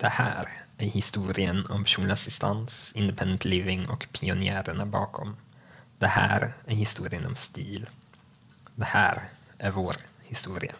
Det här är historien om personlig assistans, independent living och pionjärerna bakom. Det här är historien om stil. Det här är vår historia.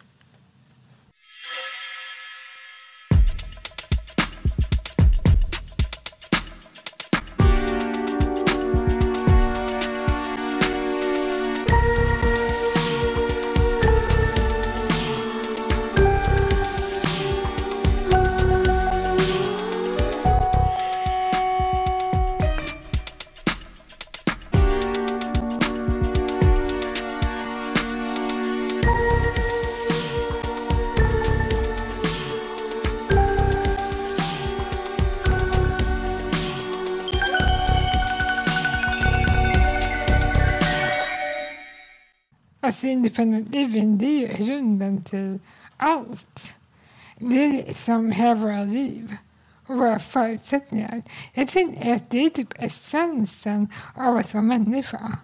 Living, det är grunden till allt. Det är som hela våra liv och våra förutsättningar. Jag tänker att det är typ essensen av att vara människa.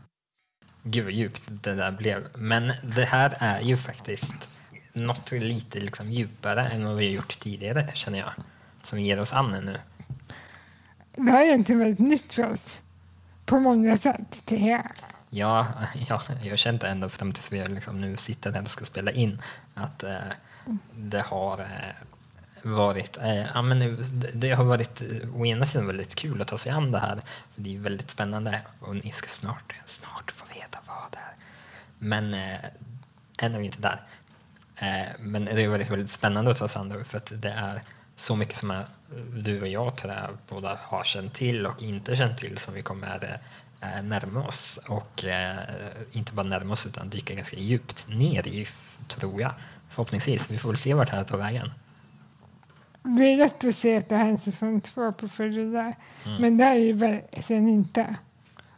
Gud vad djupt det där blev. Men det här är ju faktiskt något lite liksom djupare än vad vi har gjort tidigare, känner jag. Som ger oss an nu. Det här är egentligen väldigt nytt för oss på många sätt. Det här. Ja, ja, jag har känt ända fram tills vi liksom nu sitter här och ska spela in att eh, det har eh, varit, eh, ja, men det, det har varit eh, å ena sidan väldigt kul att ta sig an det här. För det är väldigt spännande och ni ska snart, snart få veta vad det är. Men eh, än är vi inte där. Eh, men det har varit väldigt spännande att ta sig an det för att det är så mycket som är, du och jag tror jag båda har känt till och inte känt till som vi kommer eh, närma oss. Och eh, inte bara närma oss utan dyka ganska djupt ner i, tror jag. Förhoppningsvis. Vi får väl se vart det här tar vägen. Det är lätt att se att det här är en säsong två på Förrudar. Men det är ju verkligen inte.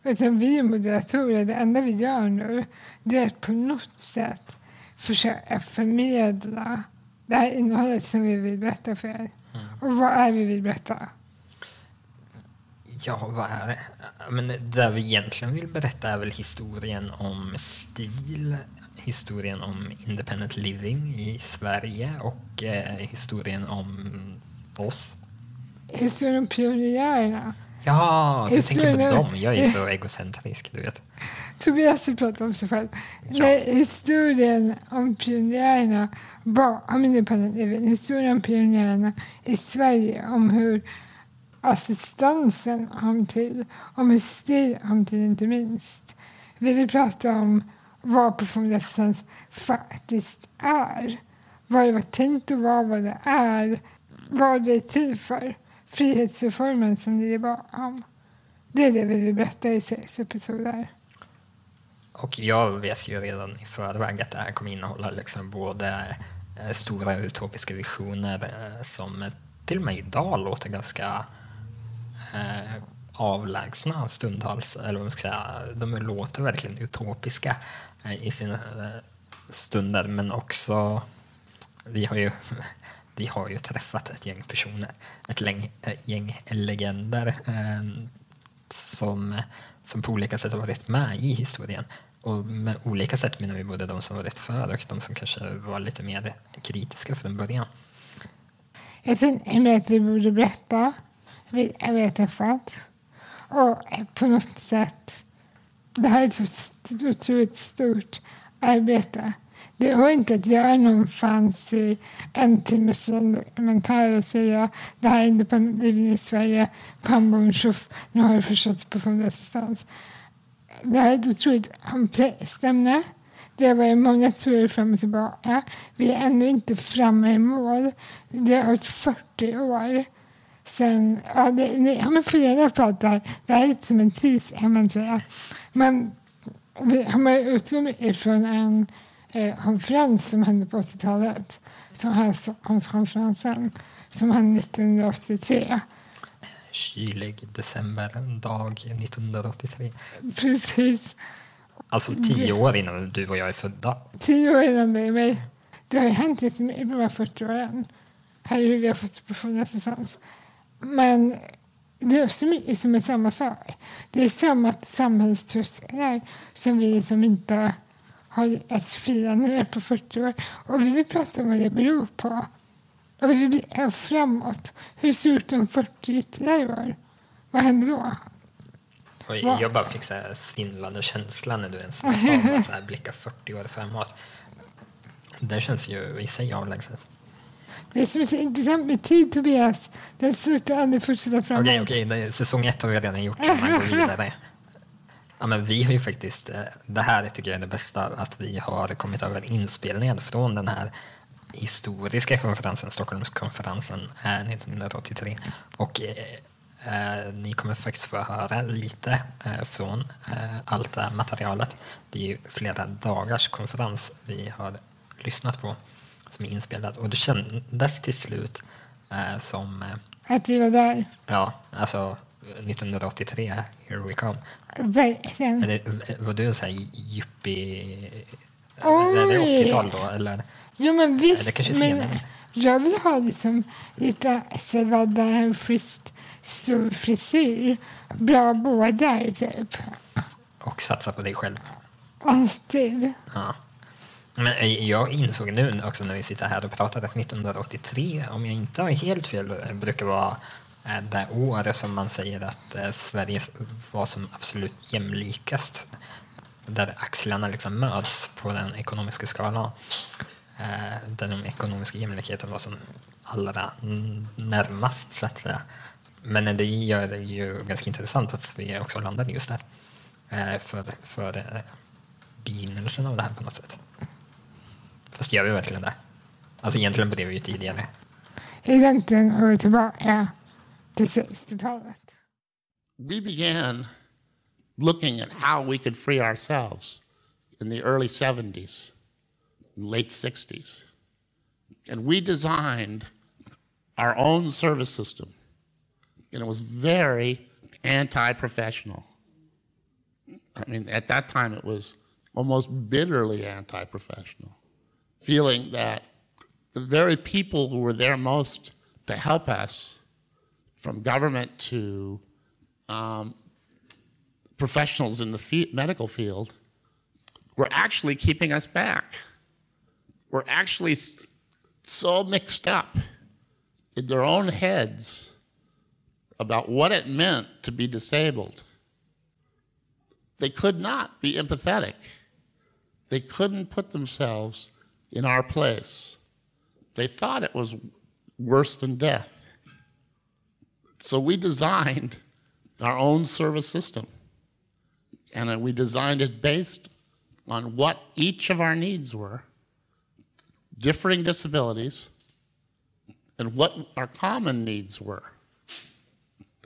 Utan vi moderatorer. Det enda vi gör nu det är att på något sätt försöka förmedla det här innehållet som vi vill berätta för er. Och vad är vi vill berätta? Ja, vad är det? Men det vi egentligen vill berätta är väl historien om stil, historien om independent living i Sverige och eh, historien om oss. Historien om pionjärerna. Ja, du tänker på Historien- dem. Jag är så egocentrisk, du vet. Tobias har pratat om sig själv. Ja. Nej, historien om pionjärerna bakom Independent Living. Historien om pionjärerna i Sverige. Om hur assistansen om tid, Om hur STIL kom inte minst. Vi vill prata om vad performance assistans faktiskt är. Vad det var tänkt att vara, vad det är. Vad det är till för. Frihetsreformen som ligger bakom. Det är det vi vill berätta i sex episoder. Och jag vet ju redan i förväg att det här kommer innehålla liksom både eh, stora utopiska visioner eh, som till och med idag låter ganska eh, avlägsna stundtals. Eller vad man ska säga. De låter verkligen utopiska eh, i sina eh, stunder. Men också, vi har ju vi har ju träffat ett gäng personer, ett gäng, ett gäng legender eh, som, som på olika sätt har varit med i historien. Och med olika sätt menar vi både de som varit för och de som kanske var lite mer kritiska från början. Jag tänker att vi borde berätta vi har träffat. Och eh, på något sätt, det här är ett så otroligt stort arbete. Det går inte att göra någon fancy en timmes dokumentär och säga det här är independent living i Sverige, pam bom tjoff, nu har du förstått personlig assistans. Det här är ett otroligt komplext ämne. Det har varit många turer fram och tillbaka. Vi är ännu inte framme i mål. Det har varit 40 år sen... Ja, det, det, ja, men på allt det här. Är lite som en tis, kan man säga. Men vi har utgått mycket från en eh, konferens som hände på 80-talet. Som här Stockholmskonferensen. Som hände 1983. Kylig decemberdag 1983. Precis. Alltså tio år innan du och jag är födda. Tio år innan dig och mig. Det har ju hänt jättemycket på de här 40 åren. Här är hur vi har fått personlig assistans. Men det är också mycket som är samma sak. Det är samma samhällströsklar som vi som inte har lyckats fira ner på 40 år. Och vi vill prata om vad det beror på. och vi blir framåt. Hur ser det ut om 40 ytterligare år? Vad händer då? Va? jag bara fick så här svindlande känsla när du ens sa så här, blicka 40 år framåt. Det känns ju i sig avlägset. Det som är så intressant med tid, Tobias, den slutar aldrig fortsätta framåt. Okej, okay, okay. säsong ett har vi redan gjort, så man går vidare. Ja, men vi har ju faktiskt, eh, det här tycker jag är det bästa, att vi har kommit över inspelningen från den här historiska konferensen, Stockholmskonferensen eh, 1983. Och eh, eh, ni kommer faktiskt få höra lite eh, från eh, allt det här materialet. Det är ju flera dagars konferens vi har lyssnat på som är inspelad och det kändes till slut eh, som eh, Att vi var där. Ja, alltså 1983, here we come. Verkligen. Det, var du en sån här yuppie... Oj! Är det 80-tal då, eller? Jo, men visst. det kanske men jag vill ha liksom lite Salvador Hemfrist stor frisyr. Bra bågar, typ. Och satsa på dig själv. Alltid. Ja. Men eh, jag insåg nu också när vi sitter här och pratar att 1983, om jag inte har helt fel, eh, brukar vara eh, det år som man säger att Sverige var som absolut jämlikast. Där axlarna liksom möts på den ekonomiska skalan. Där den ekonomiska jämlikheten var som allra närmast, så att säga. Men det gör det ju ganska intressant att vi också landade just där. För, för begynnelsen av det här på något sätt. Fast gör vi verkligen det? Alltså egentligen började vi ju tidigare. Egentligen är vi tillbaka till 60-talet. we began looking at how we could free ourselves in the early 70s, late 60s. And we designed our own service system. And it was very anti professional. I mean, at that time, it was almost bitterly anti professional, feeling that the very people who were there most to help us, from government to um, professionals in the medical field were actually keeping us back. We're actually so mixed up in their own heads about what it meant to be disabled. They could not be empathetic. They couldn't put themselves in our place. They thought it was worse than death. So we designed our own service system. And we designed it based on what each of our needs were, differing disabilities, and what our common needs were.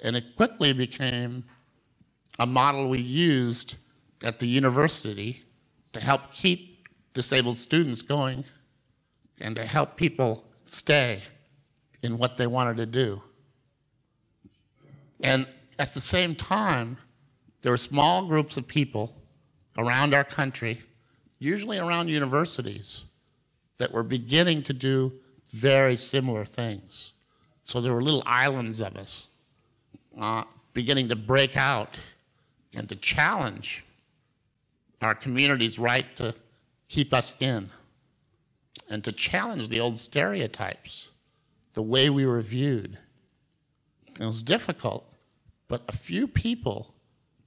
And it quickly became a model we used at the university to help keep disabled students going and to help people stay in what they wanted to do. And at the same time, there were small groups of people around our country, usually around universities, that were beginning to do very similar things. So there were little islands of us uh, beginning to break out and to challenge our community's right to keep us in and to challenge the old stereotypes, the way we were viewed. It was difficult, but a few people,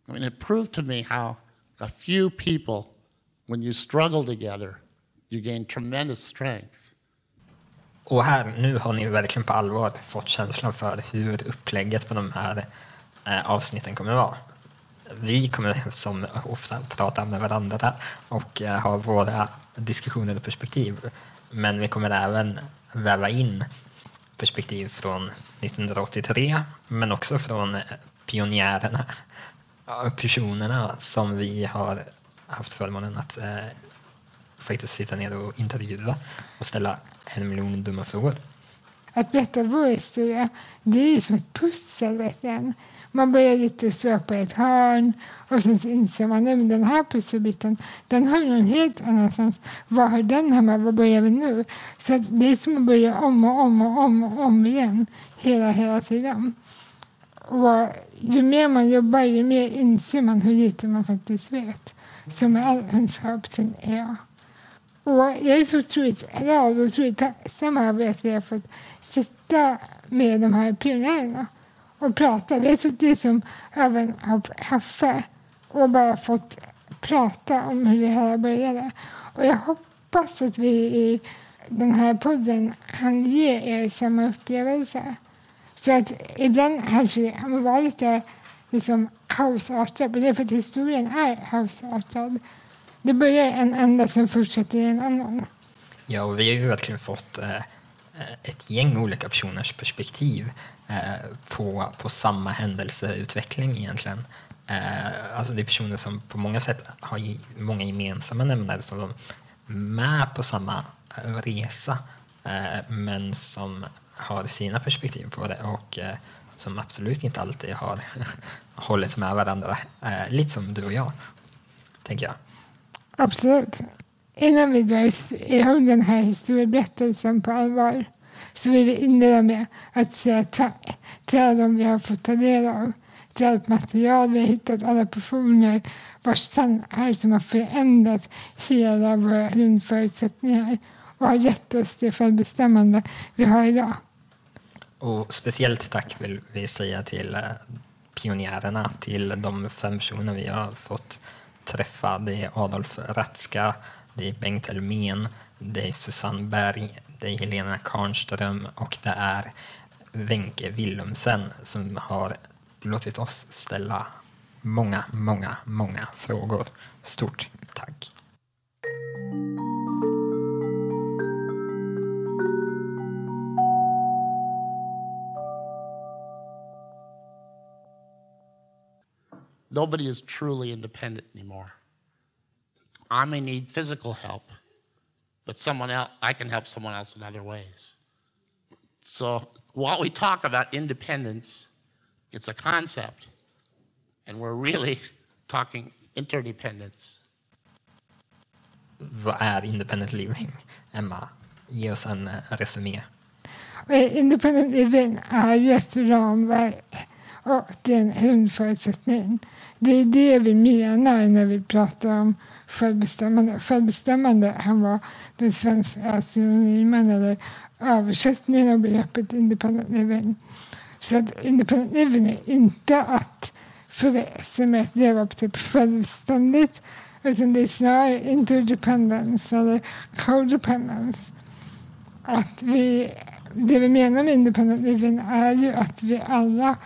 I mean, it proved to me how a few people, when you struggle together, you gain tremendous strength. Och här, nu har ni verkligen på allvar fått känslan för hur upplägget på de här eh, avsnitten kommer att vara. Vi kommer som ofta prata med varandra och eh, ha våra diskussioner och perspektiv. Men vi kommer även väva in perspektiv från 1983 men också från pionjärerna, eh, personerna som vi har haft förmånen att eh, faktiskt sitta ner och intervjua och ställa en miljon dumma frågor. Att berätta vår historia, det är som ett pussel. Vet. Man börjar lite på ett hörn och sen så inser man att den här pusselbiten den hör någon helt annanstans. Var hör den hemma? Var börjar vi nu? Så att det är som att börja om och om och om och om igen hela, hela tiden. Och ju mer man jobbar, ju mer inser man hur lite man faktiskt vet. Som all kunskap, är. jag. Och jag är så otroligt glad och otroligt tacksam över att vi har fått sitta med de här pionjärerna och prata. Vi har suttit som över kaffe och bara fått prata om hur det här började. Och jag hoppas att vi i den här podden kan ge er samma upplevelse. Så att ibland kanske det kan vara lite liksom kaosartat, men det är för att historien är kaosartad. Det börjar en ända som fortsätter i en annan. Ja, och vi har ju verkligen fått eh, eh, ett gäng olika personers perspektiv eh, på, på samma händelseutveckling egentligen. Eh, alltså det är personer som på många sätt har många gemensamma nämnare som är med på samma eh, resa eh, men som har sina perspektiv på det och eh, som absolut inte alltid har hållit med varandra. Eh, lite som du och jag, tänker jag. Absolut. Innan vi drar igång den här historieberättelsen på allvar så vill vi inleda med att säga tack till alla de vi har fått ta del av, till allt material vi har hittat, alla personer vars sanningar som har förändrat hela våra grundförutsättningar och har gett oss det självbestämmande vi har idag. Och speciellt tack vill vi säga till eh, pionjärerna, till de fem personer vi har fått träffa. Det är Adolf Ratzka, det är Bengt Elmén, det är Susanne Berg, det är Helena Karnström och det är Wenche Willumsen som har låtit oss ställa många, många, många frågor. Stort tack! Nobody is truly independent anymore. I may need physical help, but someone else, I can help someone else in other ways. So while we talk about independence, it's a concept, and we're really talking interdependence. Vad är independent living? Emma, ge oss en eh, resumé. Independent living är ju ett ramverk och det är en grundförutsättning. Det är det vi menar när vi pratar om självbestämmande. Självbestämmande kan vara den svenska synonymen eller översättningen av begreppet independent living. Så att independent living är inte att förväsa med att leva typ självständigt utan det är snarare interdependence eller codependence. Att vi, det vi menar med independent living är ju att vi alla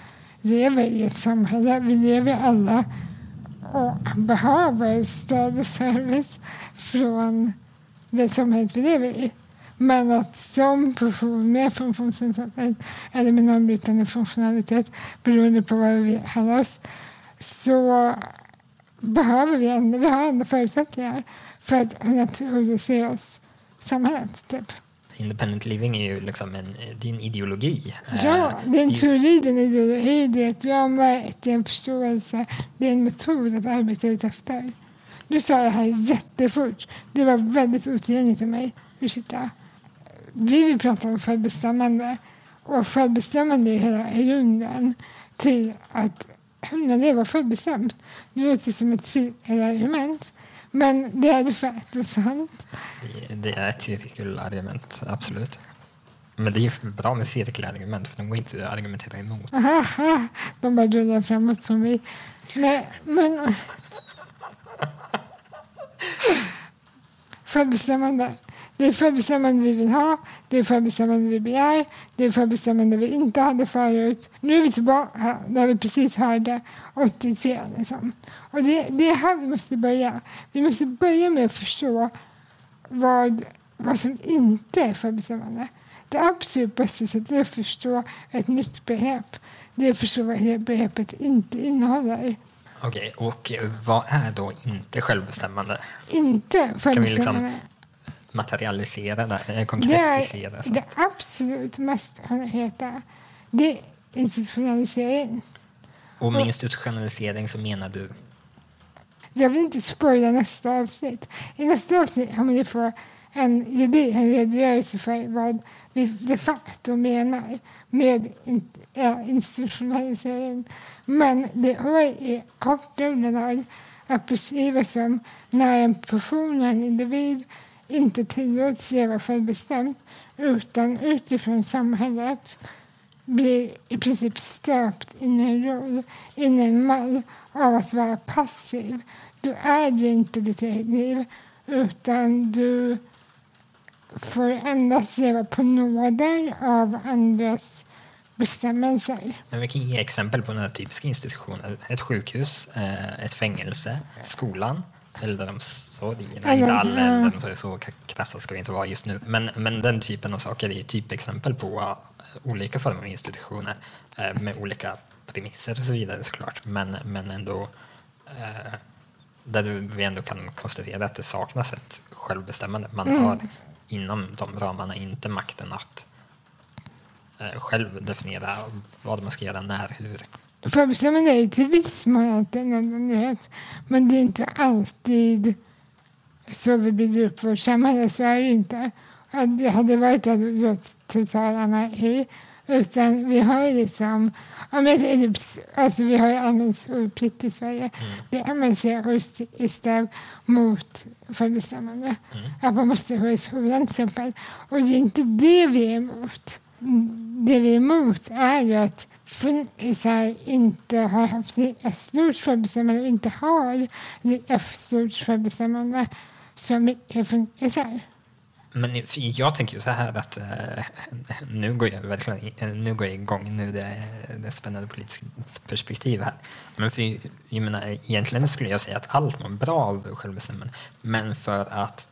lever i ett samhälle. Vi lever alla och behöver stöd och service från det samhället vi lever i. Men att som person med funktionsnedsättning eller med normbrytande funktionalitet beroende på vad vi kallar oss så behöver vi ändå, vi har ändå förutsättningar för att kunna tillgodose oss samhället. Typ. Independent living är ju liksom en, det är en ideologi. Ja, det är en teori, det är en ideologi, det är ett ramverk, det är en förståelse, det är en metod att arbeta efter. Nu sa jag här jättefort. Det var väldigt otillgängligt för mig. Ursäkta. Vi vill prata om självbestämmande. Och självbestämmande är hela grunden till att kunna leva självbestämt. Det låter som ett argument. Men det är de facto sant. Det, det är ett cirkelargument, absolut. Men det är bra med cirkelargument för de går inte att argumentera emot. Aha, de bara rullar framåt som vi. Nej, men... Självbestämmande. Det är självbestämmande vi vill ha, det är självbestämmande vi begär, det är självbestämmande vi inte hade förut. Nu är vi tillbaka där vi precis hörde 83. Liksom. Och det, det är här vi måste börja. Vi måste börja med att förstå vad, vad som inte är självbestämmande. Det absolut bästa sättet är att förstå ett nytt begrepp. Det är att förstå vad begreppet inte innehåller. Okej, och vad är då inte självbestämmande? Inte självbestämmande. Kan vi liksom materialisera det, konkretisera? Det, det absolut mest konkreta, det är institutionalisering. Och med institutionalisering så menar du? Jag vill inte spoila nästa avsnitt. I nästa avsnitt kommer ni få en gedigen redogörelse för vad vi de facto menar med institutionalisering. Men det har i korta ordalag att beskriva som när en person, en individ inte tillåts leva självbestämt utan utifrån samhället blir i princip stöpt in i en roll, in i en mall av att vara passiv. Du äger inte ditt eget liv utan du får endast leva på nåder av andras bestämmelser. Men vi kan ge exempel på några typiska institutioner. Ett sjukhus, eh, ett fängelse, skolan, äldreomsorg. Inte all äldreomsorg, så krassa ska vi inte vara just nu. Men, men den typen av saker är typexempel på uh, olika former av institutioner uh, med olika premisser och så vidare såklart. Men, men ändå uh, där vi ändå kan konstatera att det saknas ett självbestämmande. Man mm. har inom de ramarna inte makten att eh, själv definiera vad man ska göra, när, hur. Självbestämmande är till viss mån en nödvändighet, men det är inte alltid så vi bygger upp vårt samhälle. Så är det inte. Det hade varit att total anarki utan vi har liksom, ja, men det är typ, alltså vi har ju allmän skolplikt i Sverige. Mm. Det används istället mot självbestämmande. Mm. Att man måste gå i skolan till exempel. Och det är inte det vi är emot. Det vi är emot är ju att funkisar inte har haft ett stort självbestämmande och inte har ett stort självbestämmande så mycket funkisar. Men jag tänker ju så här att eh, nu, går jag verkligen, eh, nu går jag igång, nu det är det spännande politiska perspektiv här. Men för, jag menar, egentligen skulle jag säga att allt mår bra av självbestämmande. Men för att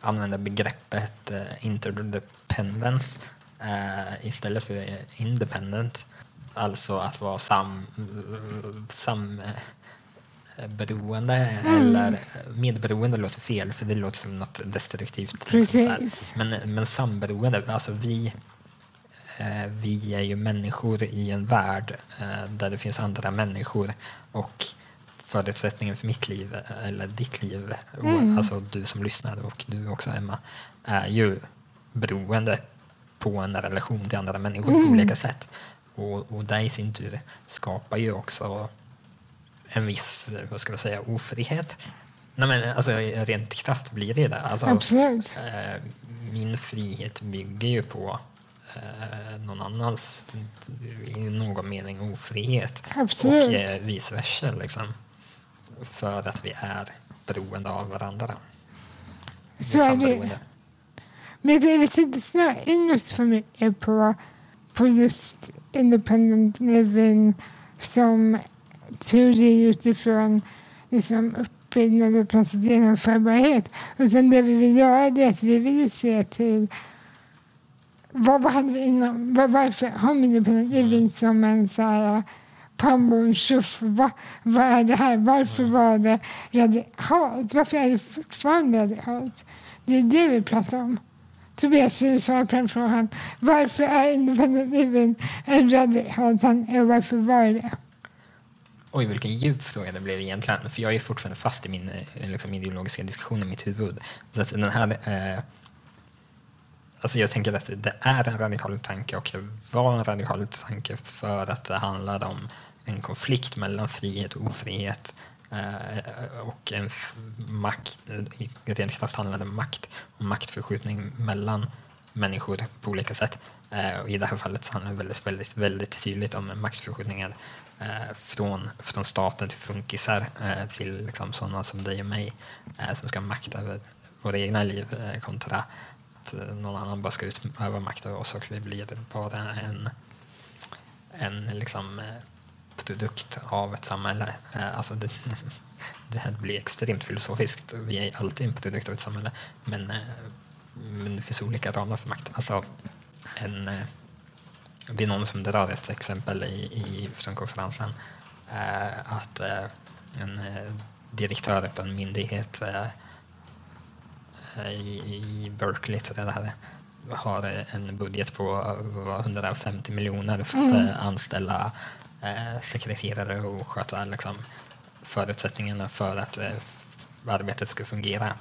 använda begreppet uh, interdependence istället för independent, alltså att vara sam, sam beroende mm. eller medberoende låter fel för det låter som något destruktivt. Precis. Men, men samberoende, alltså vi, eh, vi är ju människor i en värld eh, där det finns andra människor och förutsättningen för mitt liv eller ditt liv, mm. alltså du som lyssnar och du också Emma, är ju beroende på en relation till andra människor mm. på olika sätt. Och, och det i sin tur skapar ju också en viss, vad ska man säga, ofrihet. Nej, men alltså, rent krasst blir det det. Alltså, Absolut. Eh, min frihet bygger ju på eh, någon annans, i någon mening, ofrihet. Absolut. Och eh, vice versa. Liksom, för att vi är beroende av varandra. Så är det. Men vi ska inte snöa in oss för mycket på, på just independent living som teori utifrån liksom uppbyggnad och genomförbarhet. Utan det vi vill göra är att vi vill se till vad, vad hade vi innan? Var, varför har vi living som en så här pannbom vad, vad är det här? Varför var det radikalt? Varför är det fortfarande radikalt? Det är det vi pratar om. Tobias, du svarar på den frågan. Varför är independent living en radikal och varför var det Oj, vilken djup fråga det blev egentligen. För jag är fortfarande fast i min eh, liksom, ideologiska diskussion i mitt huvud. Så att den här... Eh, alltså jag tänker att det är en radikal tanke och det var en radikal tanke för att det handlade om en konflikt mellan frihet och ofrihet eh, Eh, och en makt, rent krasst handlade om makt och maktförskjutning mellan människor på olika sätt. Eh, och I det här fallet så handlar det väldigt, väldigt, väldigt tydligt om maktförskjutningar eh, från, från staten till funkisar till liksom sådana som dig och mig som ska ha makt över våra egna liv kontra att någon annan bara ska utöva makt över oss och vi blir bara en, en liksom, produkt av ett samhälle. alltså det, det här blir extremt filosofiskt. Vi är alltid en produkt av ett samhälle men, men det finns olika ramar för makt. Alltså, en det är någon som drar ett exempel i, i, från konferensen eh, att eh, en eh, direktör på en myndighet eh, i, Berkeley tror jag det här, har en budget på 150 miljoner för att mm. Eh, anställa eh, sekreterare och sköta liksom, förutsättningarna för att eh, arbetet ska fungera.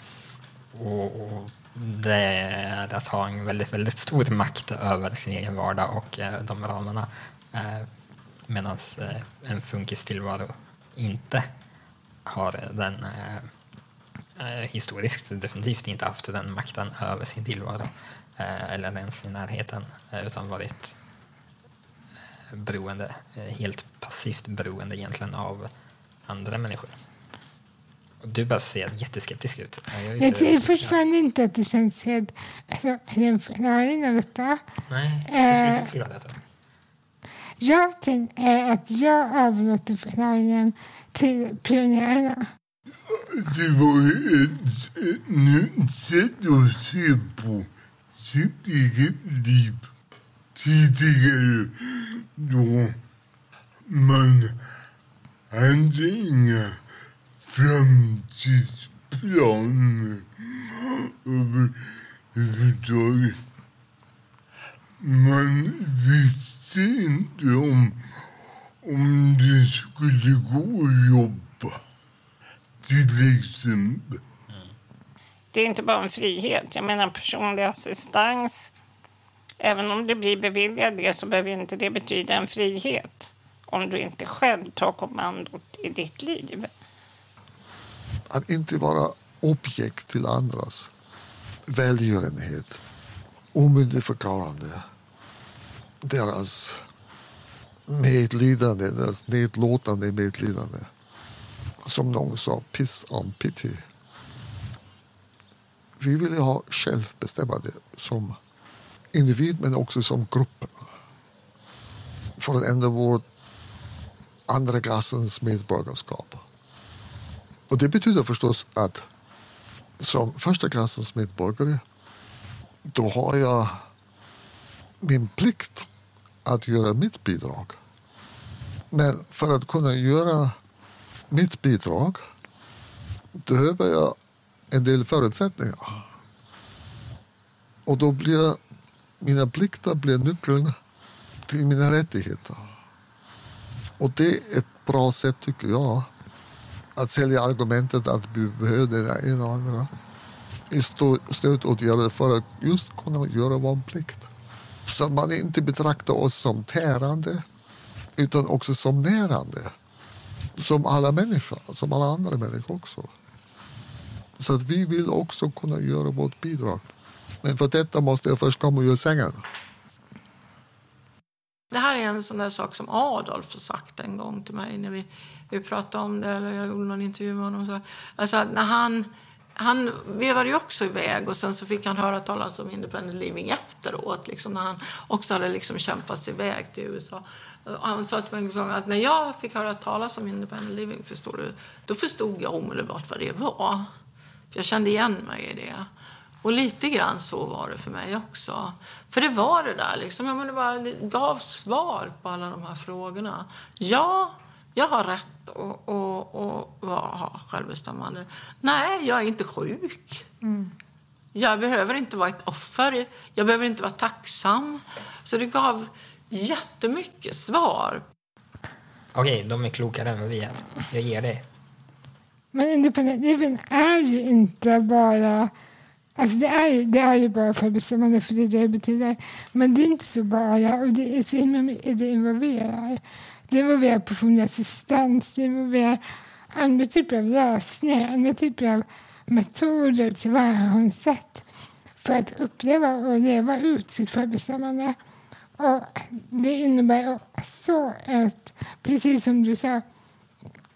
Och, och det är att ha en väldigt, väldigt stor makt över sin egen vardag och eh, de ramarna. Eh, Medan eh, en funkis tillvaro inte har den eh, eh, historiskt definitivt inte haft den makten över sin tillvaro eh, eller ens i närheten eh, utan varit eh, beroende, eh, helt passivt beroende egentligen av andra människor. Och du bara ser jätteskeptisk ut. Jag, är Jag tycker fortfarande inte att det känns helt... Alltså, är det en förklaring av detta? Nej, du ska Eh, inte förklara detta. Jag tänker att jag överlåter förklaringen till pionjärerna. Det var ett nytt sätt att se på sitt eget liv. Tidigare då man hade inga framtidsplaner överhuvudtaget. Man visste inte om, om det skulle gå att jobba till exempel. Det är inte bara en frihet. Jag menar personlig assistans. Även om du blir beviljad det så behöver inte det betyda en frihet. Om du inte själv tar kommandot i ditt liv. Att inte vara objekt till andras välgörenhet, omyndigförklarande, deras medlidande, deras nedlåtande medlidande. Som någon sa, piss on pity. Vi vill ju ha självbestämmande som individ men också som gruppen. För att ändra vårt andra klassens medborgarskap. Och det betyder förstås att som första klassens medborgare då har jag min plikt att göra mitt bidrag. Men för att kunna göra mitt bidrag behöver jag en del förutsättningar. Och då blir mina plikter blir nyckeln till mina rättigheter. Och det är ett bra sätt, tycker jag, att sälja argumentet att vi behöver det ena och andra i stödåtgärder för att just kunna göra vår plikt. Så att man inte betraktar oss som tärande utan också som närande. Som alla människor, som alla andra människor också. Så att vi vill också kunna göra vårt bidrag. Men för detta måste jag först komma ur sängen. Det här är en sån där sak som Adolf har sagt en gång till mig när vi, vi pratade om det, eller jag gjorde någon intervju med honom. Så. Alltså att när han, han vevade ju också iväg och sen så fick han höra talas om independent living efteråt, liksom när han också hade liksom kämpat sig iväg till USA. Och han sa till mig en gång att när jag fick höra talas om independent living, förstår du, då förstod jag omedelbart vad det var. För jag kände igen mig i det. Och lite grann så var det för mig också. För det var det där liksom, jag menar, bara gav svar på alla de här frågorna. Ja, jag har rätt att och, och, och, ha självbestämmande. Nej, jag är inte sjuk. Jag behöver inte vara ett offer. Jag behöver inte vara tacksam. Så det gav jättemycket svar. Okej, de är klokare än vad vi är. Jag ger dig. Men independent living är ju inte bara... Alltså det är ju, det är ju bara självbestämmande för det är det det betyder. Men det är inte så bara och det är så himla mycket det involverar. Det involverar personlig assistans, det involverar andra typer av lösningar, andra typer av metoder, tillvägagångssätt för att uppleva och leva ut sitt självbestämmande. Och det innebär också ett, precis som du sa,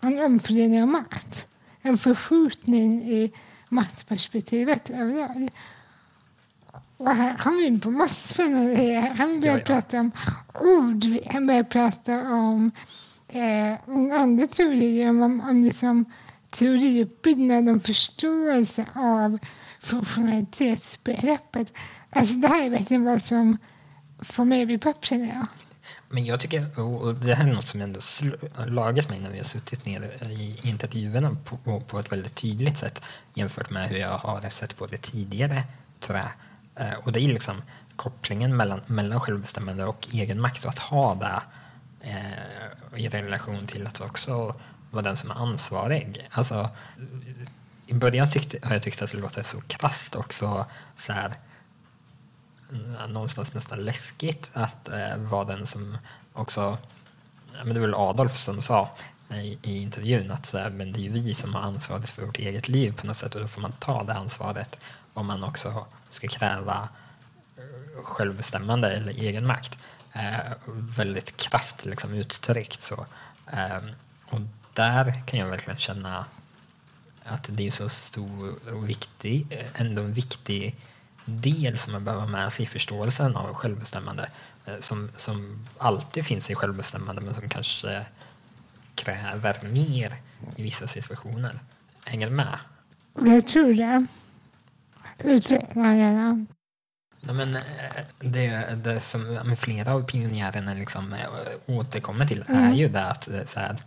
en omfördelning av makt. En förskjutning i maktperspektivet överlag. Och här kommer vi in på spännande grejer. Han börjar Ja, ja. prata om ord. Han börjar prata om eh, om andra teorier. Om, om liksom teoriuppbyggnad, om förståelse av funktionalitetsbegreppet. Alltså det här är verkligen vad som får mig bli pepp känner jag. Men jag tycker, och det här är något som ändå slagit mig när vi har suttit ner i intervjuerna på, på ett väldigt tydligt sätt jämfört med hur jag har sett på det tidigare, tror jag. Eh, och det är liksom kopplingen mellan, mellan självbestämmande och egenmakt och att ha det eh, i relation till att också vara den som är ansvarig. Alltså, I början tyckte, har jag tyckt att det låter så krasst också så här, eh, Eh, någonstans nästan läskigt att eh, vara den som också, men det var väl Adolf som sa, i, i intervjun att så här, men det är ju vi som har ansvaret för vårt eget liv på något sätt och då får man ta det ansvaret om man också ska kräva eh, självbestämmande eller egen makt. Eh, väldigt krasst liksom, uttryckt. Så. Eh, och där kan jag verkligen känna att det är så stor och viktig, eh, ändå en viktig del som man behöver ha med sig i förståelsen av självbestämmande eh, som, som alltid finns i självbestämmande men som kanske kräver mer i vissa situationer. Hänger du med? Jag tror det. Utveckla gärna. Men, eh, det, det som flera av pionjärerna liksom eh, återkommer till är ju det att så här,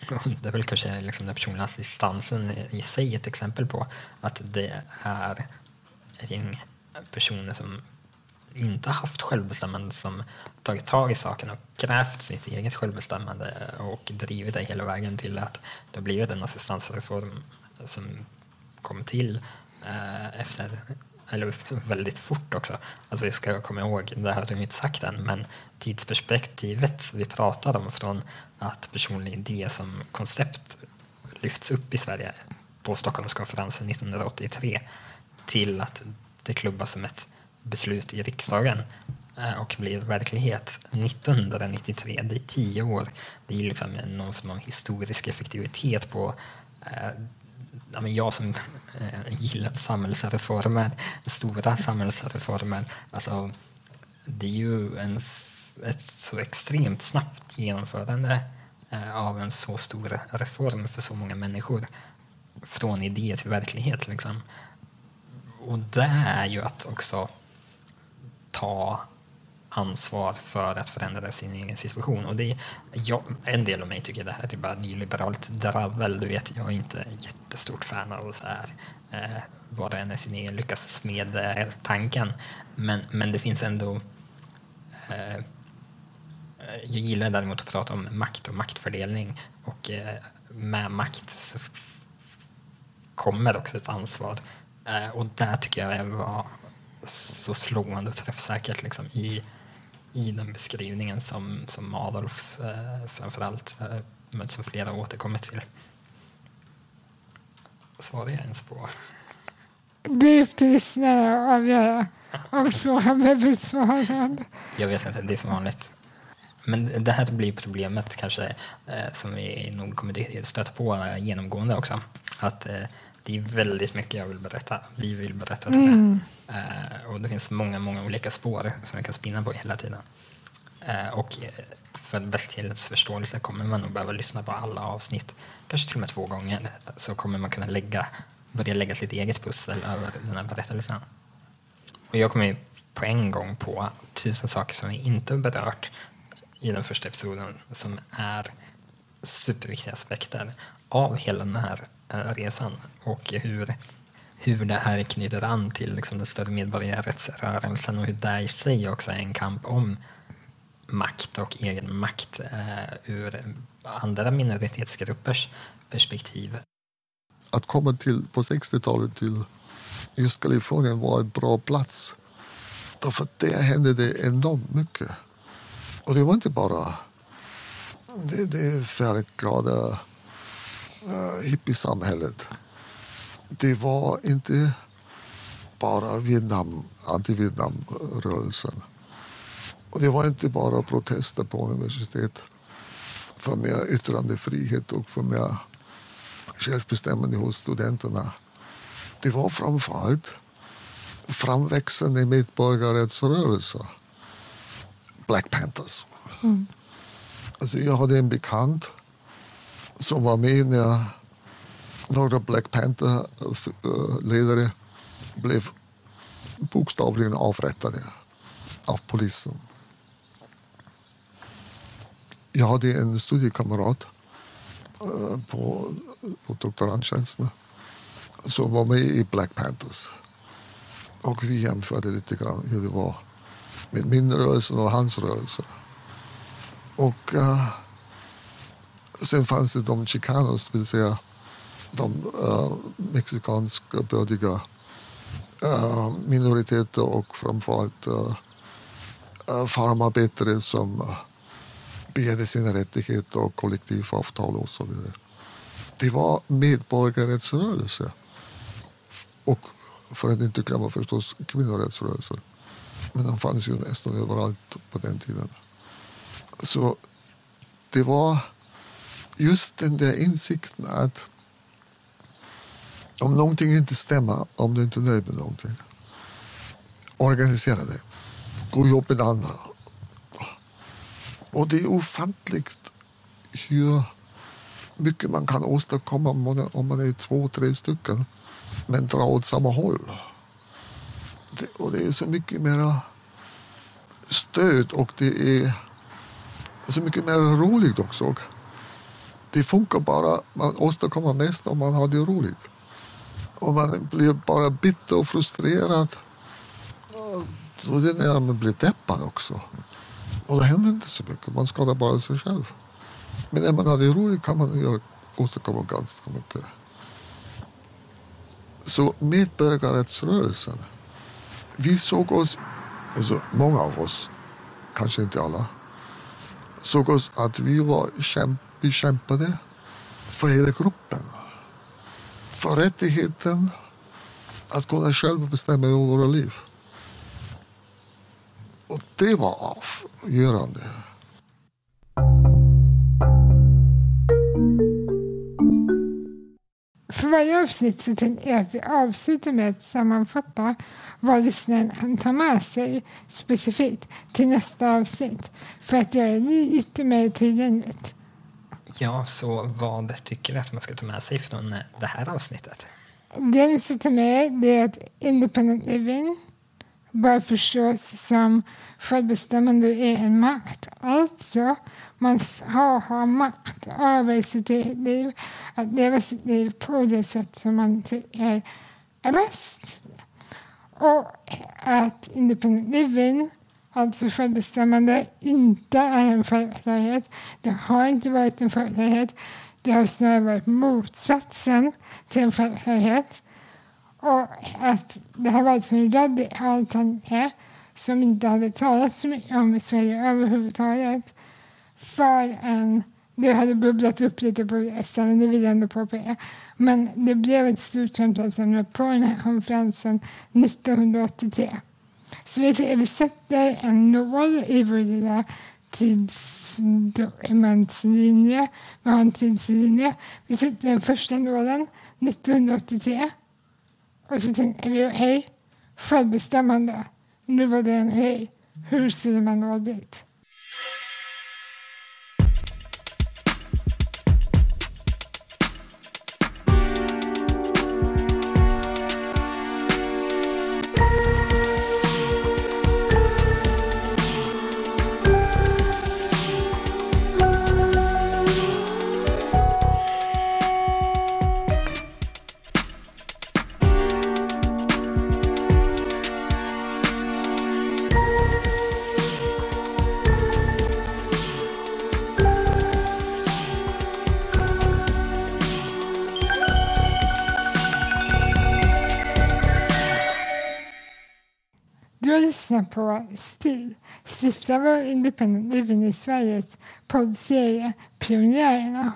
det är väl kanske liksom den personliga assistansen i sig ett exempel på att det är ett gäng personer som inte har haft självbestämmande som tagit tag i saken och krävt sitt eget självbestämmande eh, och drivit det hela vägen till att det har blivit en assistansreform som kom till eh, efter, eller väldigt fort också. Alltså vi ska komma ihåg, det har du inte sagt än, men tidsperspektivet vi pratar om från att personlig idé som koncept lyfts upp i Sverige på Stockholmskonferensen 1983 till att det klubbas som ett beslut i riksdagen eh, och blir verklighet 1993. Det är tio år. Det är liksom någon form av historisk effektivitet på eh, jag som eh, gillar samhällsreformer, stora samhällsreformer, alltså, det är ju en, ett så extremt snabbt genomförande eh, av en så stor reform för så många människor från idé till verklighet. Liksom. Och det är ju att också ta ansvar för att förändra sin egen situation. Och det är, jag, en del av mig tycker det här är bara nyliberalt dravel. Du vet, jag är inte jättestort fan av så här, eh, var och en är sin egen lyckas smed eh, tanken. Men, men det finns ändå eh, jag gillar däremot att prata om makt och maktfördelning och eh, med makt så kommer också ett ansvar. Eh, och där tycker jag var så slående och träffsäkert liksom, i, i den beskrivningen som, som Adolf eh, framförallt, eh, men som flera återkommit till. Svarade jag ens på? Det till lyssnare att avgöra om frågan blev besvarad. Jag vet inte, det är som vanligt. Men det här blir problemet kanske eh, som vi nog kommer stöta på genomgående också. Att eh, det är väldigt mycket jag vill berätta. Vi vill berätta tror jag. Eh, och det finns många, många olika spår som vi kan spinna på hela tiden. Eh, och eh, för bäst förståelse kommer man nog behöva lyssna på alla avsnitt. Kanske till och med två gånger. Så kommer man kunna lägga, börja lägga sitt eget pussel över den här berättelsen. Och jag kommer på en gång på tusen saker som vi inte har berört i den första episoden som är superviktiga aspekter av hela den här Eh, resan och hur, hur det här knyter an till liksom, den större medborgarrättsrörelsen och hur det i sig också är en kamp om makt och egen makt eh, ur andra minoritetsgruppers perspektiv. Att komma till på 60-talet till just Kalifornien var en bra plats. Därför att där hände det enormt mycket. Och det var inte bara det, det färgglada uh, hippiesamhället. Det var inte bara Vietnam, anti-Vietnam-rörelsen. Och det var inte bara protester på universitet för mer yttrandefrihet och för mer självbestämmande hos studenterna. Det var framförallt framväxande medborgarrättsrörelser. Black Panthers. Alltså jag hade en bekant som var med när några Black Panther-ledare eh, blev bokstavligen avrättade av polisen. Jag hade en studiekamrat eh, på, på doktorandtjänsten som var med i Black Panthers. Och vi jämförde lite grann hur det var med min rörelse och hans rörelse. Och uh, sen fanns det de chicanos, det vill säga de uh, mexikanska bördiga uh, minoriteter och framförallt uh, uh, farmarbetare som uh, begärde sina rättigheter och kollektivavtal och så vidare. Det var medborgarrättsrörelse. Och för att inte glömma förstås kvinnorättsrörelsen. Men de fanns ju nästan överallt på den tiden. Så det var just den där insikten att om någonting inte stämmer, om du inte är nöjd med någonting, organisera det. Gå ihop med andra. Och det är ofantligt hur mycket man kan åstadkomma om man är, två, tre stycken men drar åt samma håll. Det, och det är så mycket mera stöd och det är så mycket mer roligt också. Det funkar bara, man åstadkommer mest om man har det roligt. Om man blir bara bitter och frustrerad så det är när man blir deppad också. Och det händer inte så mycket, man skadar bara sig själv. Men när man har det roligt kan man göra, åstadkomma ganska mycket. Så medborgarrättsrörelsen, vi såg oss, alltså många av oss, kanske inte alla, såg oss att vi var kämpar vi kämpade för hela gruppen. För rättigheten att kunna själv bestämma över våra liv. Och det var avgörande. För varje avsnitt så tänker jag att vi avslutar med att sammanfatta vad lyssnaren tar med sig specifikt till nästa avsnitt för att göra det lite mer tillgängligt. Ja, så vad tycker du att man ska ta med sig från eh, det här avsnittet? Det ni ska ta med det är att independent living bör förstås som självbestämmande är en makt. Alltså, man har, har makt över sitt eget liv, att leva sitt liv på det sätt som man tycker är bäst. Och att independent living, alltså självbestämmande, inte är en självklarhet. Det har inte varit en självklarhet. Det har snarare varit motsatsen till en självklarhet. Och att det har varit en radikal tanke som inte hade talats så mycket om i Sverige överhuvudtaget förrän det hade bubblat upp lite på ställen, det vill jag ändå påpeka. Men det blev ett stort samtalsämne på den här konferensen 1983. Så vi, sätter en nål i vår lilla tidsdokumentslinje. Vi har en tidslinje. Vi sätter den första nålen 1983. Och så tänker vi, hej, självbestämmande. Nu var det en hej. Hur skulle man nå dit? På STIL, Stiftar för Independent Living i Sveriges poddserie Pionjärerna.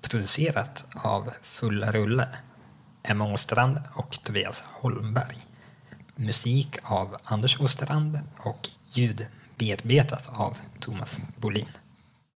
Producerat av Fulla Rulle, Emma Åstrand och Tobias Holmberg. Musik av Anders Åstrand och ljud bearbetat av Thomas Bolin.